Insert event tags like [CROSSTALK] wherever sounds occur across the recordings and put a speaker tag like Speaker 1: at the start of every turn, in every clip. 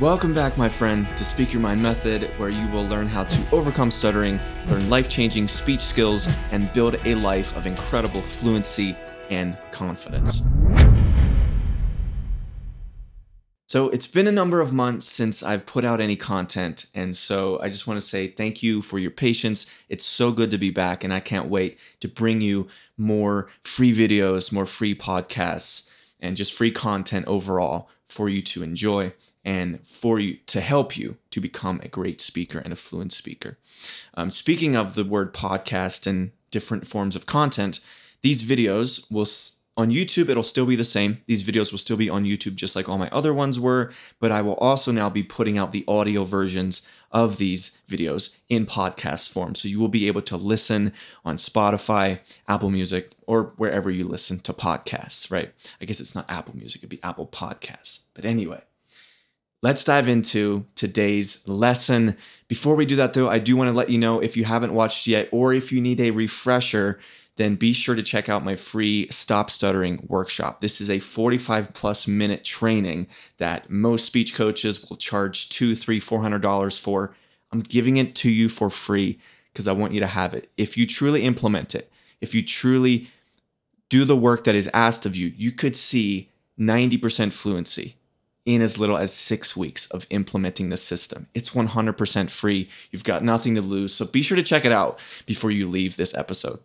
Speaker 1: Welcome back, my friend, to Speak Your Mind Method, where you will learn how to overcome stuttering, learn life changing speech skills, and build a life of incredible fluency and confidence. So, it's been a number of months since I've put out any content, and so I just want to say thank you for your patience. It's so good to be back, and I can't wait to bring you more free videos, more free podcasts, and just free content overall for you to enjoy and for you to help you to become a great speaker and a fluent speaker. Um, speaking of the word podcast and different forms of content, these videos will on YouTube, it'll still be the same. These videos will still be on YouTube just like all my other ones were, but I will also now be putting out the audio versions of these videos in podcast form. So you will be able to listen on Spotify, Apple Music, or wherever you listen to podcasts, right? I guess it's not Apple Music, it'd be Apple Podcasts. But anyway, Let's dive into today's lesson. Before we do that, though, I do want to let you know if you haven't watched yet or if you need a refresher, then be sure to check out my free Stop Stuttering workshop. This is a 45 plus minute training that most speech coaches will charge two, three, four hundred dollars for. I'm giving it to you for free because I want you to have it. If you truly implement it, if you truly do the work that is asked of you, you could see 90% fluency in as little as six weeks of implementing the system. It's 100% free. You've got nothing to lose. So be sure to check it out before you leave this episode.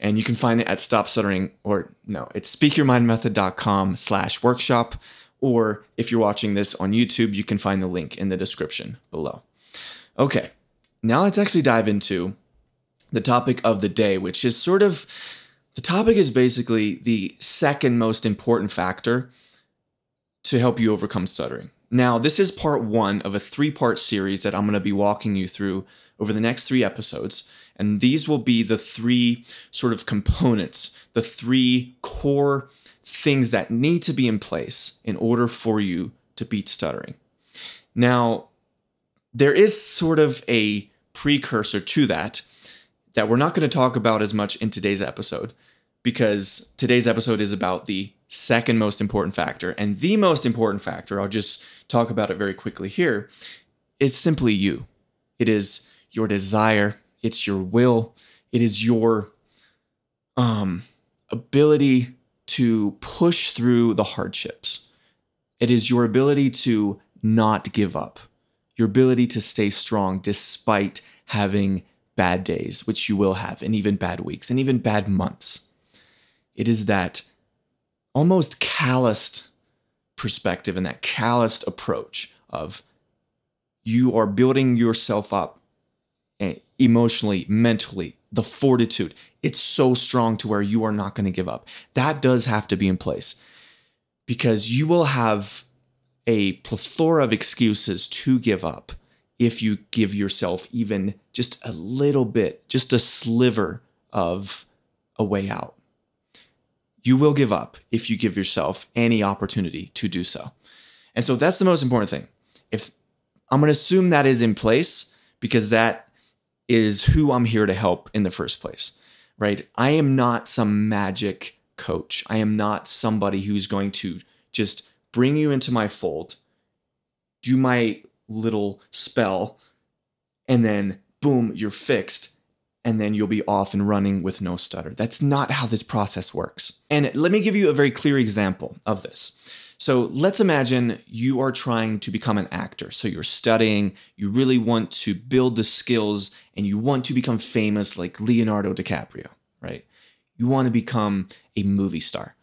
Speaker 1: And you can find it at Stop Stuttering, or no, it's speakyourmindmethod.com slash workshop. Or if you're watching this on YouTube, you can find the link in the description below. Okay, now let's actually dive into the topic of the day, which is sort of the topic is basically the second most important factor to help you overcome stuttering. Now, this is part one of a three part series that I'm going to be walking you through over the next three episodes. And these will be the three sort of components, the three core things that need to be in place in order for you to beat stuttering. Now, there is sort of a precursor to that that we're not going to talk about as much in today's episode because today's episode is about the second most important factor. And the most important factor, I'll just talk about it very quickly here, is simply you. It is your desire, it's your will, it is your um, ability to push through the hardships. It is your ability to not give up, your ability to stay strong despite having bad days, which you will have, and even bad weeks, and even bad months. It is that almost calloused perspective and that calloused approach of you are building yourself up eh, emotionally, mentally, the fortitude. It's so strong to where you are not going to give up. That does have to be in place because you will have a plethora of excuses to give up if you give yourself even just a little bit, just a sliver of a way out you will give up if you give yourself any opportunity to do so. And so that's the most important thing. If I'm going to assume that is in place because that is who I'm here to help in the first place, right? I am not some magic coach. I am not somebody who's going to just bring you into my fold, do my little spell, and then boom, you're fixed and then you'll be off and running with no stutter. That's not how this process works. And let me give you a very clear example of this. So let's imagine you are trying to become an actor. So you're studying, you really want to build the skills, and you want to become famous like Leonardo DiCaprio, right? You want to become a movie star.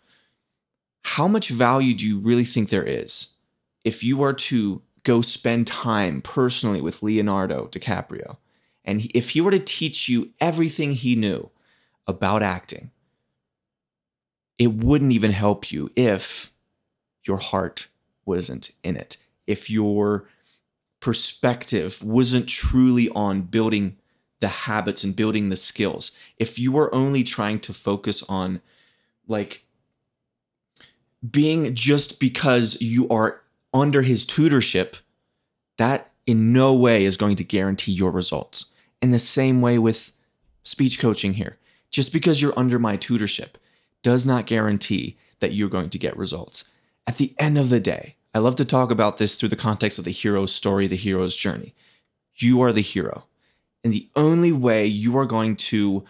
Speaker 1: How much value do you really think there is if you are to go spend time personally with Leonardo DiCaprio? And if he were to teach you everything he knew about acting, it wouldn't even help you if your heart wasn't in it, if your perspective wasn't truly on building the habits and building the skills. If you were only trying to focus on like being just because you are under his tutorship, that in no way is going to guarantee your results. In the same way with speech coaching here. Just because you're under my tutorship does not guarantee that you're going to get results. At the end of the day, I love to talk about this through the context of the hero's story, the hero's journey. You are the hero. And the only way you are going to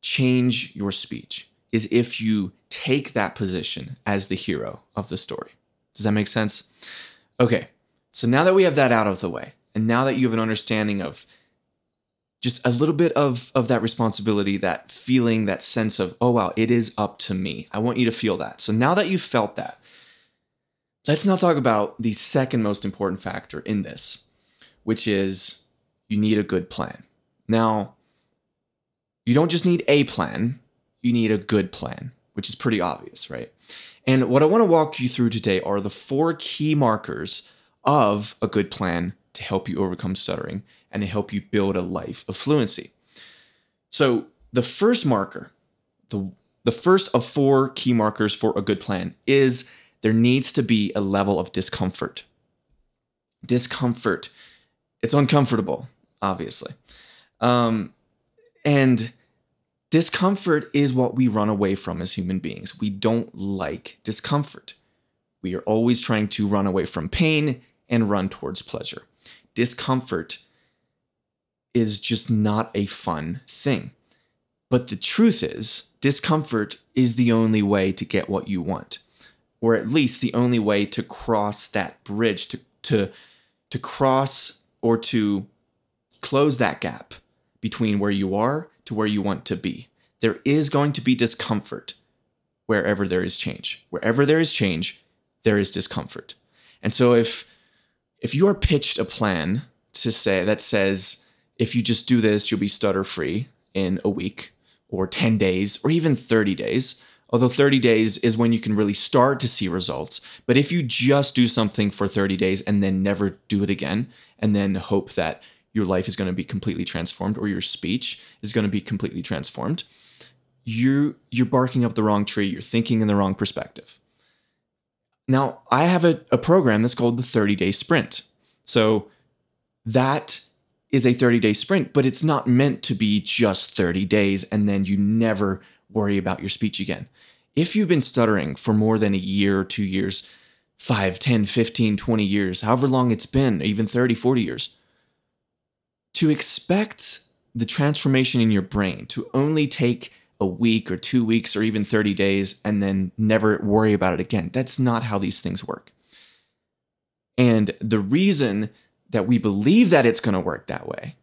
Speaker 1: change your speech is if you take that position as the hero of the story. Does that make sense? Okay, so now that we have that out of the way, and now that you have an understanding of just a little bit of, of that responsibility, that feeling, that sense of, oh, wow, it is up to me. I want you to feel that. So now that you've felt that, let's now talk about the second most important factor in this, which is you need a good plan. Now, you don't just need a plan, you need a good plan, which is pretty obvious, right? And what I want to walk you through today are the four key markers of a good plan to help you overcome stuttering and help you build a life of fluency. So, the first marker, the, the first of four key markers for a good plan is there needs to be a level of discomfort. Discomfort. It's uncomfortable, obviously. Um, and discomfort is what we run away from as human beings. We don't like discomfort. We are always trying to run away from pain and run towards pleasure. Discomfort is just not a fun thing. But the truth is, discomfort is the only way to get what you want, or at least the only way to cross that bridge, to, to, to cross or to close that gap between where you are to where you want to be. There is going to be discomfort wherever there is change. Wherever there is change, there is discomfort. And so if if you are pitched a plan to say that says if you just do this, you'll be stutter free in a week or 10 days or even 30 days. Although 30 days is when you can really start to see results. But if you just do something for 30 days and then never do it again, and then hope that your life is going to be completely transformed or your speech is going to be completely transformed, you're, you're barking up the wrong tree. You're thinking in the wrong perspective. Now, I have a, a program that's called the 30 day sprint. So that is a 30 day sprint, but it's not meant to be just 30 days and then you never worry about your speech again. If you've been stuttering for more than a year, two years, 5, 10, 15, 20 years, however long it's been, even 30, 40 years, to expect the transformation in your brain to only take a week or two weeks or even 30 days and then never worry about it again, that's not how these things work. And the reason that we believe that it's going to work that way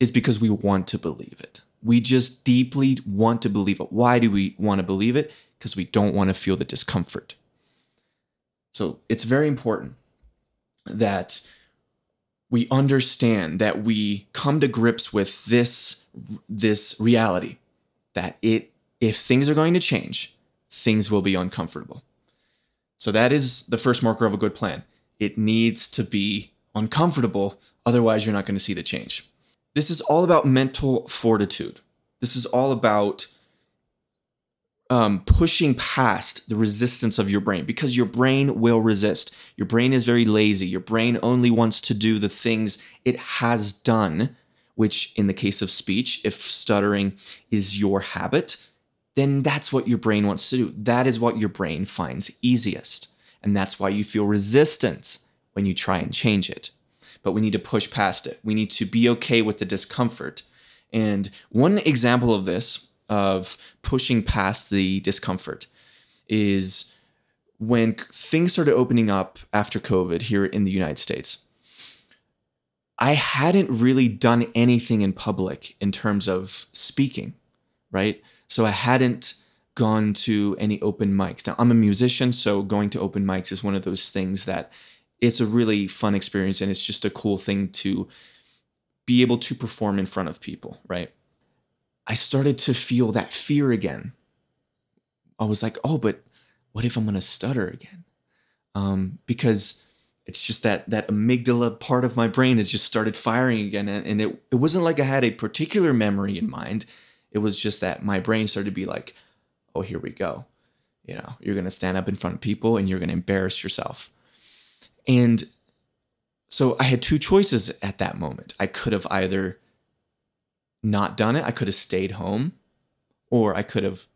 Speaker 1: is because we want to believe it. We just deeply want to believe it. Why do we want to believe it? Because we don't want to feel the discomfort. So it's very important that we understand that we come to grips with this this reality that it if things are going to change, things will be uncomfortable. So that is the first marker of a good plan. It needs to be uncomfortable, otherwise, you're not going to see the change. This is all about mental fortitude. This is all about um, pushing past the resistance of your brain because your brain will resist. Your brain is very lazy. Your brain only wants to do the things it has done, which, in the case of speech, if stuttering is your habit, then that's what your brain wants to do. That is what your brain finds easiest. And that's why you feel resistance when you try and change it. But we need to push past it. We need to be okay with the discomfort. And one example of this, of pushing past the discomfort, is when things started opening up after COVID here in the United States. I hadn't really done anything in public in terms of speaking, right? So I hadn't gone to any open mics. Now, I'm a musician, so going to open mics is one of those things that it's a really fun experience and it's just a cool thing to be able to perform in front of people, right? I started to feel that fear again. I was like, oh, but what if I'm gonna stutter again? Um, because it's just that that amygdala part of my brain has just started firing again, and, and it it wasn't like I had a particular memory in mind. It was just that my brain started to be like, oh, here we go. You know, you're gonna stand up in front of people and you're gonna embarrass yourself. And so I had two choices at that moment. I could have either not done it, I could have stayed home, or I could have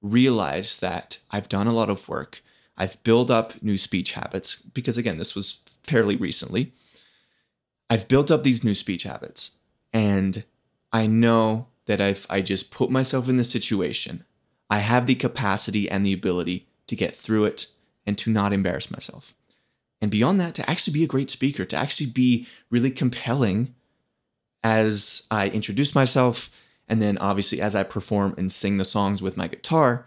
Speaker 1: realized that I've done a lot of work. I've built up new speech habits because, again, this was fairly recently. I've built up these new speech habits, and I know that if I just put myself in the situation, I have the capacity and the ability to get through it and to not embarrass myself. And beyond that, to actually be a great speaker, to actually be really compelling as I introduce myself, and then obviously as I perform and sing the songs with my guitar,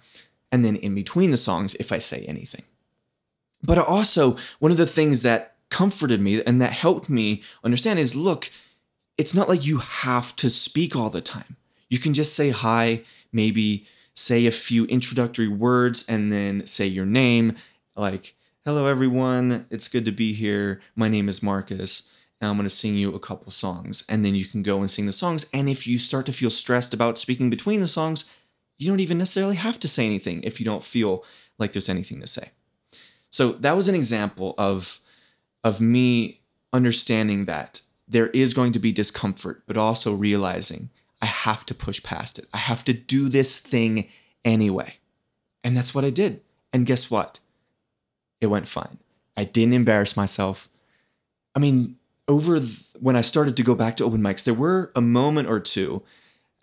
Speaker 1: and then in between the songs if I say anything. But also, one of the things that comforted me and that helped me understand is look, it's not like you have to speak all the time. You can just say hi, maybe say a few introductory words, and then say your name, like, hello everyone, it's good to be here. My name is Marcus. And I'm going to sing you a couple songs. And then you can go and sing the songs. And if you start to feel stressed about speaking between the songs, you don't even necessarily have to say anything if you don't feel like there's anything to say. So that was an example of of me understanding that there is going to be discomfort, but also realizing I have to push past it. I have to do this thing anyway. And that's what I did. And guess what? It went fine. I didn't embarrass myself. I mean, over th- when I started to go back to open mics, there were a moment or two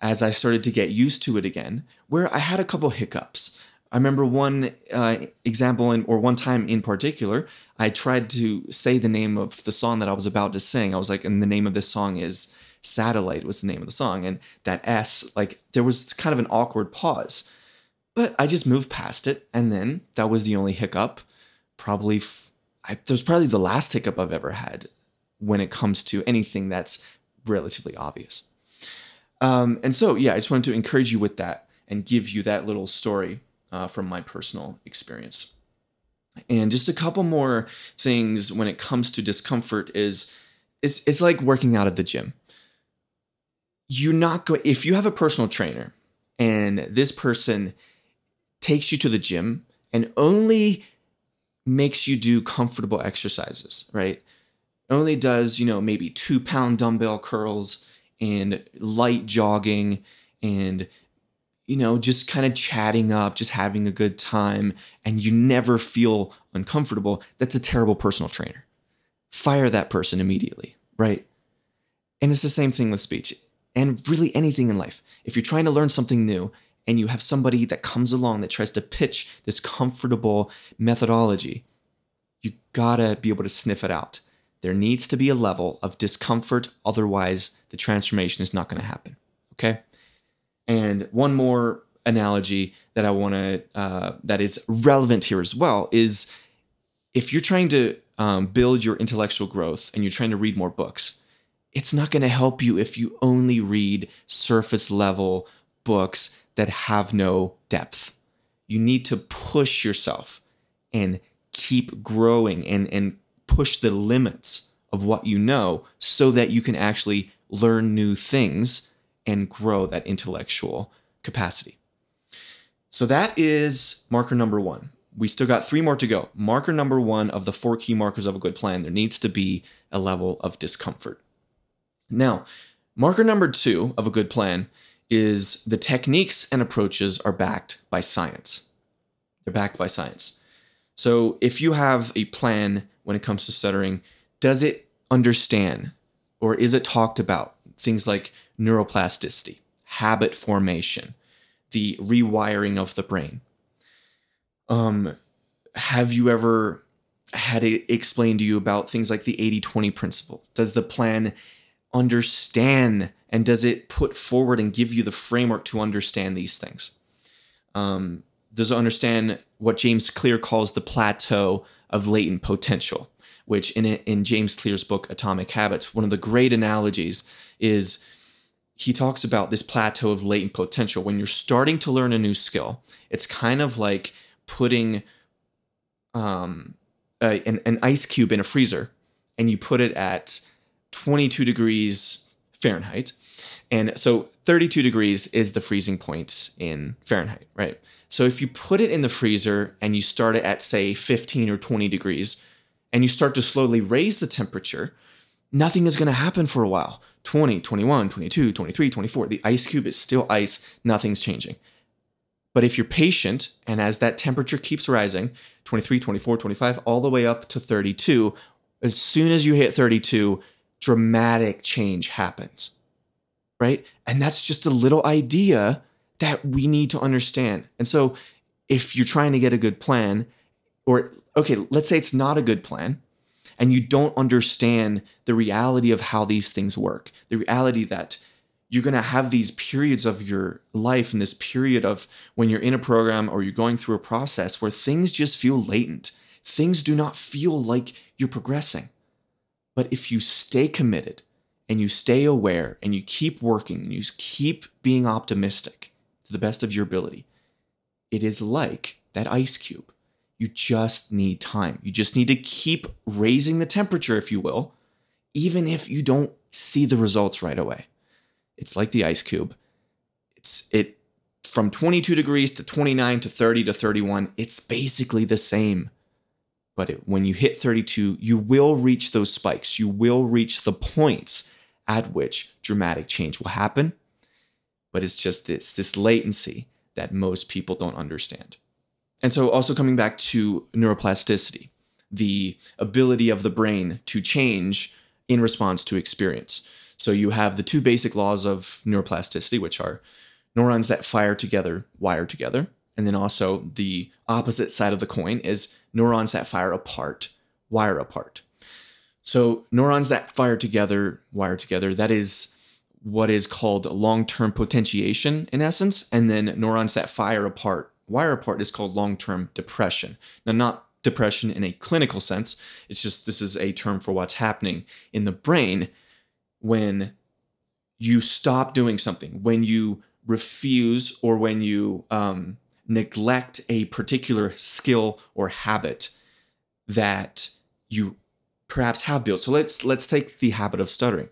Speaker 1: as I started to get used to it again where I had a couple hiccups. I remember one uh, example, in, or one time in particular, I tried to say the name of the song that I was about to sing. I was like, and the name of this song is Satellite, was the name of the song. And that S, like, there was kind of an awkward pause. But I just moved past it. And then that was the only hiccup. Probably, f- I, that was probably the last hiccup I've ever had when it comes to anything that's relatively obvious. Um, and so, yeah, I just wanted to encourage you with that and give you that little story uh, from my personal experience. And just a couple more things when it comes to discomfort is it's, it's like working out at the gym. You're not going, if you have a personal trainer and this person takes you to the gym and only makes you do comfortable exercises, right? Only does, you know, maybe two pound dumbbell curls and light jogging and you know, just kind of chatting up, just having a good time, and you never feel uncomfortable, that's a terrible personal trainer. Fire that person immediately, right? And it's the same thing with speech and really anything in life. If you're trying to learn something new and you have somebody that comes along that tries to pitch this comfortable methodology, you gotta be able to sniff it out. There needs to be a level of discomfort, otherwise, the transformation is not gonna happen, okay? And one more analogy that I want to uh, that is relevant here as well is if you're trying to um, build your intellectual growth and you're trying to read more books, it's not going to help you if you only read surface level books that have no depth. You need to push yourself and keep growing and, and push the limits of what you know so that you can actually learn new things and grow that intellectual capacity. So that is marker number one. We still got three more to go. Marker number one of the four key markers of a good plan, there needs to be a level of discomfort. Now, marker number two of a good plan is the techniques and approaches are backed by science. They're backed by science. So if you have a plan when it comes to stuttering, does it understand or is it talked about things like neuroplasticity, habit formation, the rewiring of the brain. Um, have you ever had it explained to you about things like the 80 20 principle? Does the plan understand and does it put forward and give you the framework to understand these things? Um, does it understand what James Clear calls the plateau of latent potential? Which in in James Clear's book Atomic Habits, one of the great analogies is he talks about this plateau of latent potential. When you're starting to learn a new skill, it's kind of like putting um, a, an, an ice cube in a freezer and you put it at 22 degrees Fahrenheit. And so 32 degrees is the freezing point in Fahrenheit, right? So if you put it in the freezer and you start it at, say, 15 or 20 degrees, and you start to slowly raise the temperature, nothing is going to happen for a while. 20, 21, 22, 23, 24. The ice cube is still ice, nothing's changing. But if you're patient and as that temperature keeps rising, 23, 24, 25, all the way up to 32, as soon as you hit 32, dramatic change happens. Right? And that's just a little idea that we need to understand. And so if you're trying to get a good plan, or okay, let's say it's not a good plan, and you don't understand the reality of how these things work, the reality that you're going to have these periods of your life and this period of when you're in a program or you're going through a process where things just feel latent. Things do not feel like you're progressing. But if you stay committed and you stay aware and you keep working and you keep being optimistic to the best of your ability, it is like that ice cube. You just need time. You just need to keep raising the temperature, if you will, even if you don't see the results right away. It's like the ice cube. It's it from 22 degrees to 29 to 30 to 31, it's basically the same. But it, when you hit 32, you will reach those spikes. You will reach the points at which dramatic change will happen. But it's just this this latency that most people don't understand. And so also coming back to neuroplasticity, the ability of the brain to change in response to experience. So you have the two basic laws of neuroplasticity, which are neurons that fire together wire together. And then also the opposite side of the coin is neurons that fire apart wire apart. So neurons that fire together wire together, that is what is called long term potentiation in essence. And then neurons that fire apart wire apart is called long term depression. Now, not depression in a clinical sense, it's just this is a term for what's happening in the brain when you stop doing something, when you refuse or when you um, neglect a particular skill or habit that you perhaps have built. So let's let's take the habit of stuttering.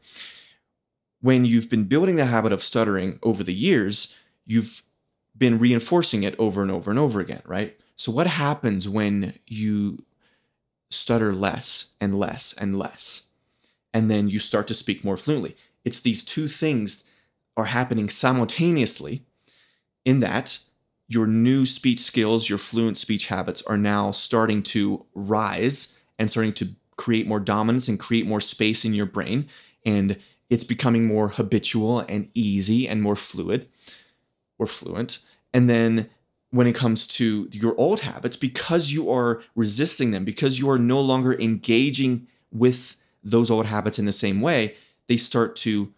Speaker 1: When you've been building the habit of stuttering over the years, you've been reinforcing it over and over and over again, right? So what happens when you stutter less and less and less? and then you start to speak more fluently. It's these two things are happening simultaneously in that your new speech skills, your fluent speech habits are now starting to rise and starting to create more dominance and create more space in your brain. And it's becoming more habitual and easy and more fluid or fluent. And then when it comes to your old habits, because you are resisting them, because you are no longer engaging with those old habits in the same way, they start to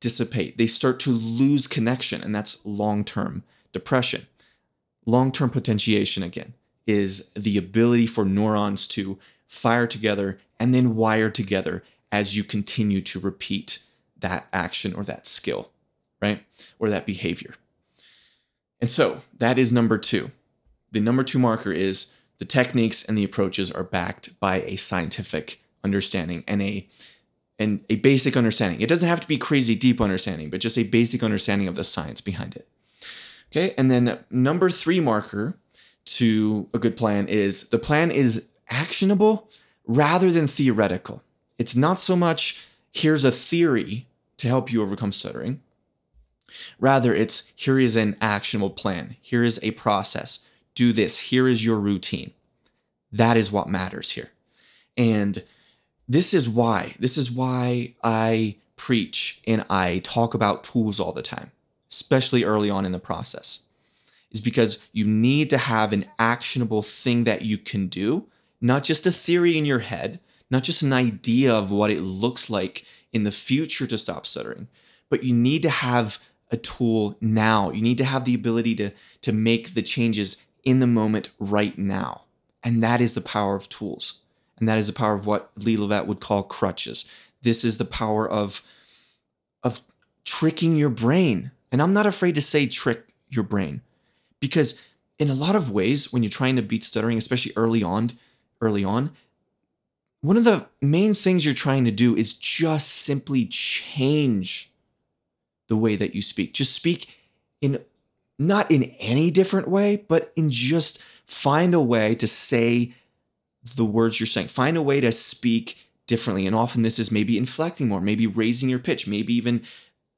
Speaker 1: dissipate. They start to lose connection, and that's long term depression. Long term potentiation, again, is the ability for neurons to fire together and then wire together as you continue to repeat that action or that skill, right? Or that behavior. And so that is number two. The number two marker is the techniques and the approaches are backed by a scientific understanding and a and a basic understanding. It doesn't have to be crazy deep understanding, but just a basic understanding of the science behind it. Okay, and then number three marker to a good plan is the plan is actionable rather than theoretical. It's not so much here's a theory to help you overcome stuttering. Rather, it's here is an actionable plan. Here is a process. Do this. Here is your routine. That is what matters here. And this is why. This is why I preach and I talk about tools all the time, especially early on in the process. Is because you need to have an actionable thing that you can do, not just a theory in your head, not just an idea of what it looks like in the future to stop stuttering, but you need to have a tool now. You need to have the ability to, to make the changes in the moment right now. And that is the power of tools. And that is the power of what Lee Levitt would call crutches. This is the power of, of tricking your brain. And I'm not afraid to say trick your brain because in a lot of ways, when you're trying to beat stuttering, especially early on, early on, one of the main things you're trying to do is just simply change the way that you speak. Just speak in not in any different way, but in just find a way to say the words you're saying. Find a way to speak differently. And often this is maybe inflecting more, maybe raising your pitch, maybe even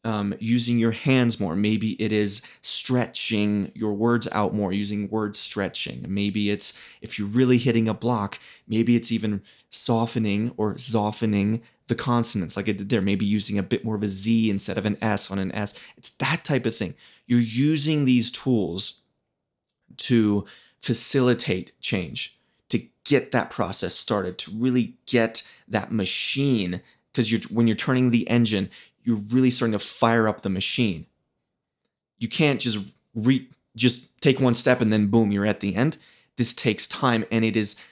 Speaker 1: um, using your hands more. Maybe it is stretching your words out more, using word stretching. Maybe it's, if you're really hitting a block, maybe it's even softening or softening the consonants like I did there, maybe using a bit more of a Z instead of an S on an S. It's that type of thing. You're using these tools to facilitate change, to get that process started, to really get that machine. Because you're when you're turning the engine, you're really starting to fire up the machine. You can't just re just take one step and then boom, you're at the end. This takes time and it is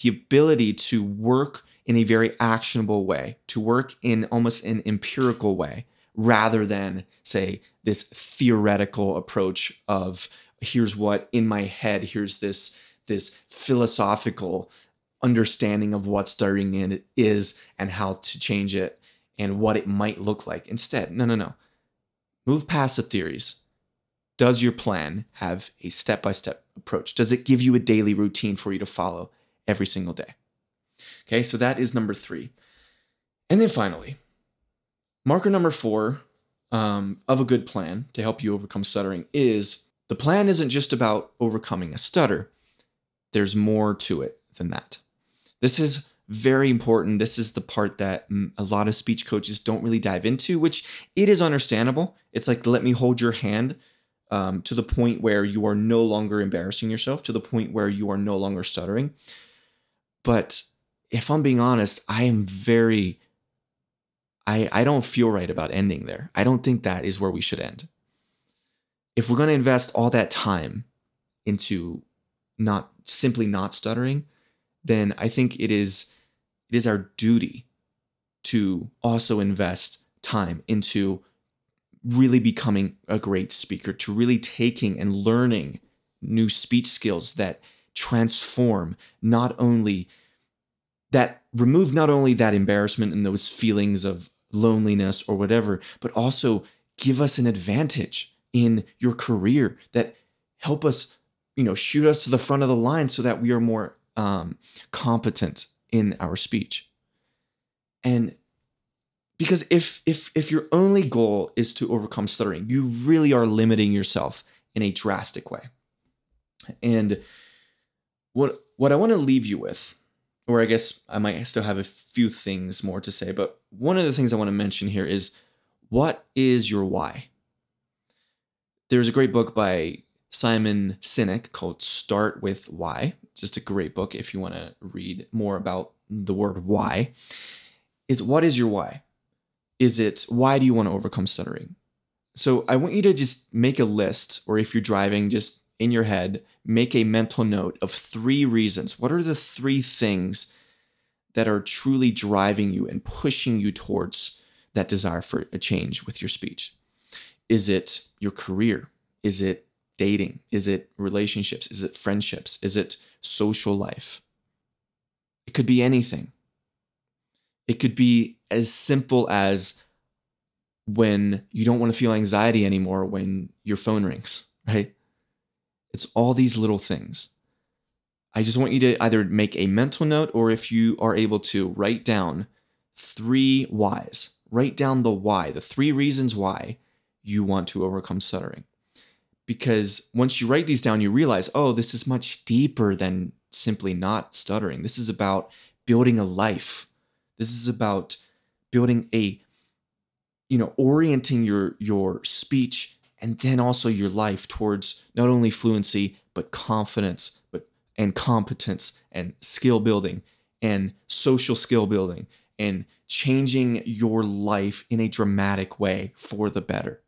Speaker 1: the ability to work in a very actionable way, to work in almost an empirical way, rather than, say, this theoretical approach of here's what in my head, here's this, this philosophical understanding of what stuttering is and how to change it and what it might look like. Instead, no, no, no. Move past the theories. Does your plan have a step by step approach? Does it give you a daily routine for you to follow every single day? Okay, so that is number three. And then finally, marker number four um, of a good plan to help you overcome stuttering is the plan isn't just about overcoming a stutter, there's more to it than that. This is very important. This is the part that mm, a lot of speech coaches don't really dive into, which it is understandable. It's like, let me hold your hand um, to the point where you are no longer embarrassing yourself, to the point where you are no longer stuttering. But if I'm being honest, I am very, I, I don't feel right about ending there. I don't think that is where we should end. If we're going to invest all that time into not simply not stuttering, then I think it is it is our duty to also invest time into really becoming a great speaker, to really taking and learning new speech skills that transform not only that remove not only that embarrassment and those feelings of loneliness or whatever, but also give us an advantage in your career that help us, you know, shoot us to the front of the line so that we are more um, competent in our speech. And because if if if your only goal is to overcome stuttering, you really are limiting yourself in a drastic way. And what what I want to leave you with, or I guess I might still have a few things more to say, but one of the things I want to mention here is what is your why? There's a great book by Simon Sinek called Start with Why. Just a great book if you want to read more about the word why. Is what is your why? Is it why do you want to overcome stuttering? So I want you to just make a list, or if you're driving, just in your head, make a mental note of three reasons. What are the three things that are truly driving you and pushing you towards that desire for a change with your speech? Is it your career? Is it dating? Is it relationships? Is it friendships? Is it social life? It could be anything. It could be as simple as when you don't want to feel anxiety anymore when your phone rings, right? It's all these little things. I just want you to either make a mental note or if you are able to write down three whys. Write down the why, the three reasons why you want to overcome stuttering because once you write these down, you realize, oh, this is much deeper than simply not stuttering. This is about building a life. This is about building a, you know, orienting your your speech and then also your life towards not only fluency but confidence, but and competence and skill building and social skill building and changing your life in a dramatic way for the better.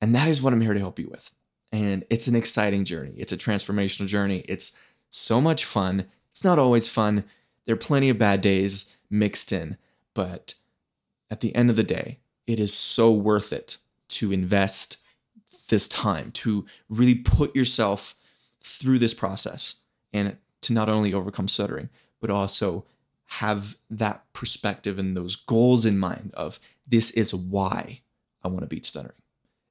Speaker 1: And that is what I'm here to help you with. And it's an exciting journey. It's a transformational journey. It's so much fun. It's not always fun. There are plenty of bad days mixed in, but at the end of the day, it is so worth it to invest this time, to really put yourself through this process and to not only overcome stuttering, but also have that perspective and those goals in mind of this is why I want to beat stuttering.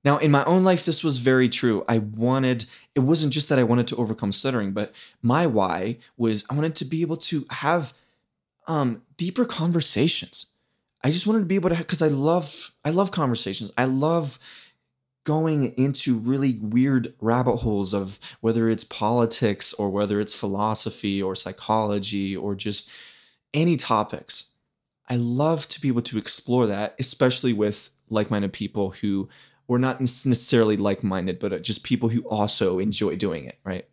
Speaker 1: Now, in my own life, this was very true. I wanted, it wasn't just that I wanted to overcome stuttering, but my why was I wanted to be able to have um, deeper conversations. I just wanted to be able to because I love I love conversations. I love going into really weird rabbit holes of whether it's politics or whether it's philosophy or psychology or just any topics. I love to be able to explore that, especially with like minded people who were not necessarily like minded, but uh, just people who also enjoy doing it, right?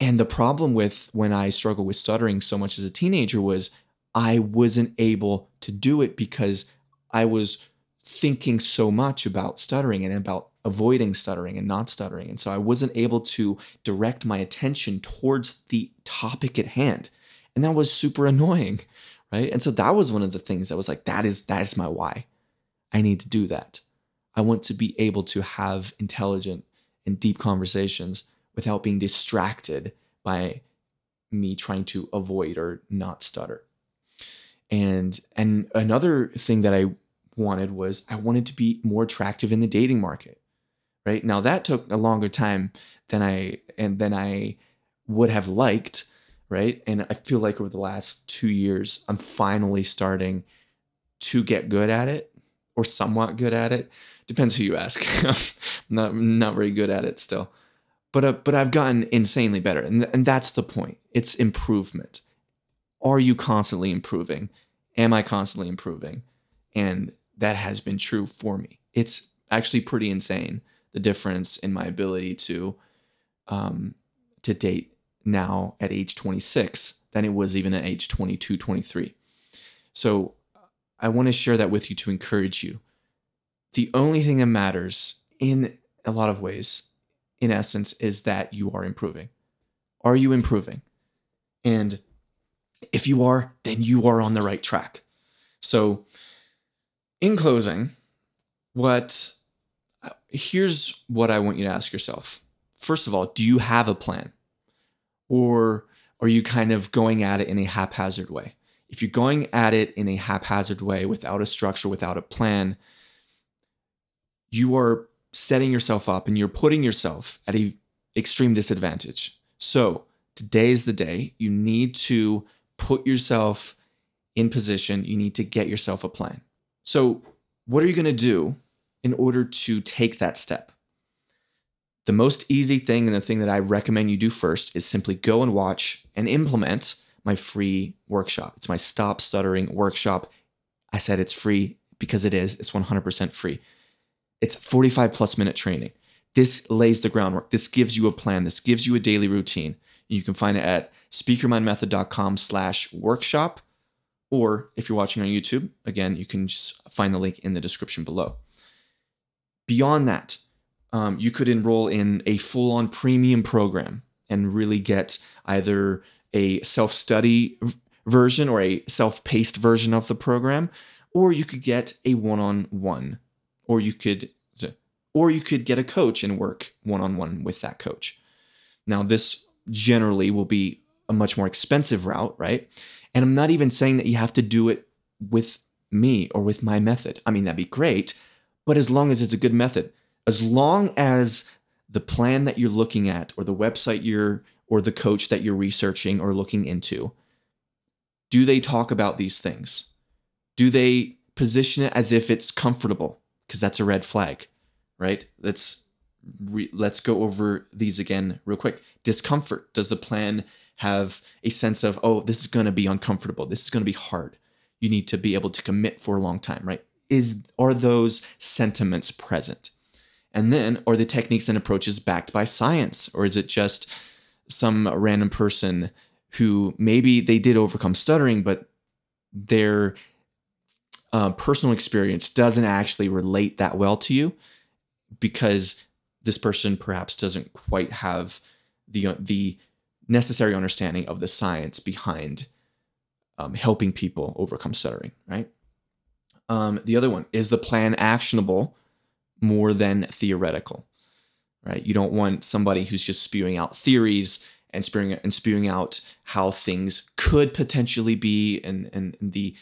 Speaker 1: And the problem with when I struggled with stuttering so much as a teenager was I wasn't able to do it because I was thinking so much about stuttering and about avoiding stuttering and not stuttering. And so I wasn't able to direct my attention towards the topic at hand. And that was super annoying, right? And so that was one of the things that was like that is that is my why. I need to do that. I want to be able to have intelligent and deep conversations without being distracted by me trying to avoid or not stutter. And and another thing that I wanted was I wanted to be more attractive in the dating market. Right? Now that took a longer time than I and than I would have liked, right? And I feel like over the last 2 years I'm finally starting to get good at it or somewhat good at it. Depends who you ask. [LAUGHS] I'm not not very good at it still. But uh, but I've gotten insanely better and and that's the point. It's improvement. Are you constantly improving? Am I constantly improving? And that has been true for me. It's actually pretty insane the difference in my ability to um, to date now at age 26 than it was even at age 22, 23. So I want to share that with you to encourage you. The only thing that matters in a lot of ways, in essence, is that you are improving. Are you improving? And if you are, then you are on the right track. So in closing, what here's what I want you to ask yourself. First of all, do you have a plan? Or are you kind of going at it in a haphazard way? If you're going at it in a haphazard way without a structure, without a plan, you are setting yourself up and you're putting yourself at an extreme disadvantage. So, today is the day you need to put yourself in position, you need to get yourself a plan. So, what are you going to do in order to take that step? The most easy thing and the thing that I recommend you do first is simply go and watch and implement my free workshop. It's my Stop Stuttering workshop. I said it's free because it is. It's 100% free. It's 45 plus minute training. This lays the groundwork. This gives you a plan. This gives you a daily routine. You can find it at speakyourmindmethod.com slash workshop. Or if you're watching on YouTube, again, you can just find the link in the description below. Beyond that, um, you could enroll in a full on premium program and really get either a self study version or a self paced version of the program, or you could get a one on one, or you could or you could get a coach and work one on one with that coach. Now, this generally will be a much more expensive route, right? And I'm not even saying that you have to do it with me or with my method. I mean, that'd be great, but as long as it's a good method, as long as the plan that you're looking at or the website you're or the coach that you're researching or looking into, do they talk about these things? Do they position it as if it's comfortable? Because that's a red flag, right? Let's re- let's go over these again real quick. Discomfort. Does the plan have a sense of, oh, this is going to be uncomfortable. This is going to be hard. You need to be able to commit for a long time, right? Is are those sentiments present? And then are the techniques and approaches backed by science or is it just some random person who maybe they did overcome stuttering but their uh, personal experience doesn't actually relate that well to you because this person perhaps doesn't quite have the the necessary understanding of the science behind um, helping people overcome stuttering, right? Um, the other one is the plan actionable more than theoretical, right? You don't want somebody who's just spewing out theories and spewing and spewing out how things could potentially be and, and, and the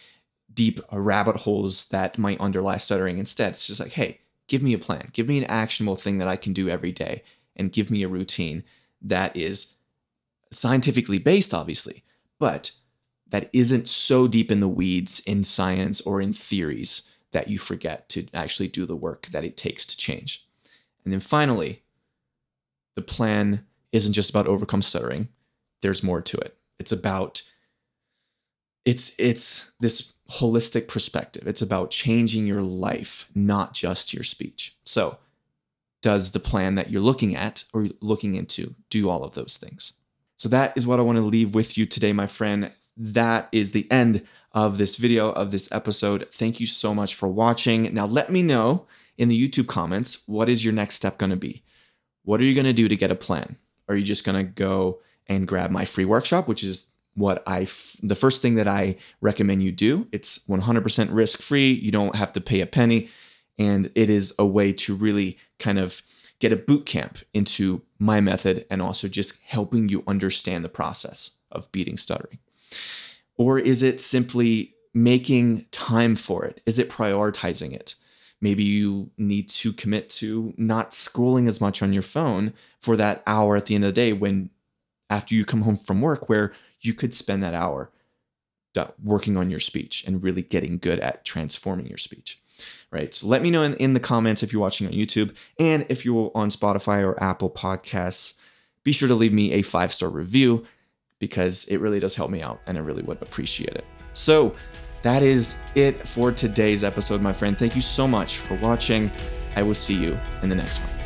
Speaker 1: deep rabbit holes that might underlie stuttering. Instead, it's just like, hey, give me a plan, give me an actionable thing that I can do every day, and give me a routine that is scientifically based, obviously, but that isn't so deep in the weeds in science or in theories that you forget to actually do the work that it takes to change. And then finally, the plan isn't just about overcome stuttering. There's more to it. It's about it's it's this holistic perspective. It's about changing your life, not just your speech. So, does the plan that you're looking at or looking into do all of those things? So that is what I want to leave with you today, my friend. That is the end of this video, of this episode. Thank you so much for watching. Now, let me know in the YouTube comments what is your next step going to be? What are you going to do to get a plan? Are you just going to go and grab my free workshop, which is what I f- the first thing that I recommend you do. It's 100% risk free. You don't have to pay a penny, and it is a way to really kind of get a boot camp into my method and also just helping you understand the process of beating stuttering. Or is it simply making time for it? Is it prioritizing it? Maybe you need to commit to not scrolling as much on your phone for that hour at the end of the day when after you come home from work where you could spend that hour uh, working on your speech and really getting good at transforming your speech right? So let me know in, in the comments if you're watching on youtube. And if you're on spotify or apple podcasts be sure to leave me a five star review because it really does help me out and i really would appreciate it. So that is it for today's episode my friend. Thank you so much for watching. I will see you in the next one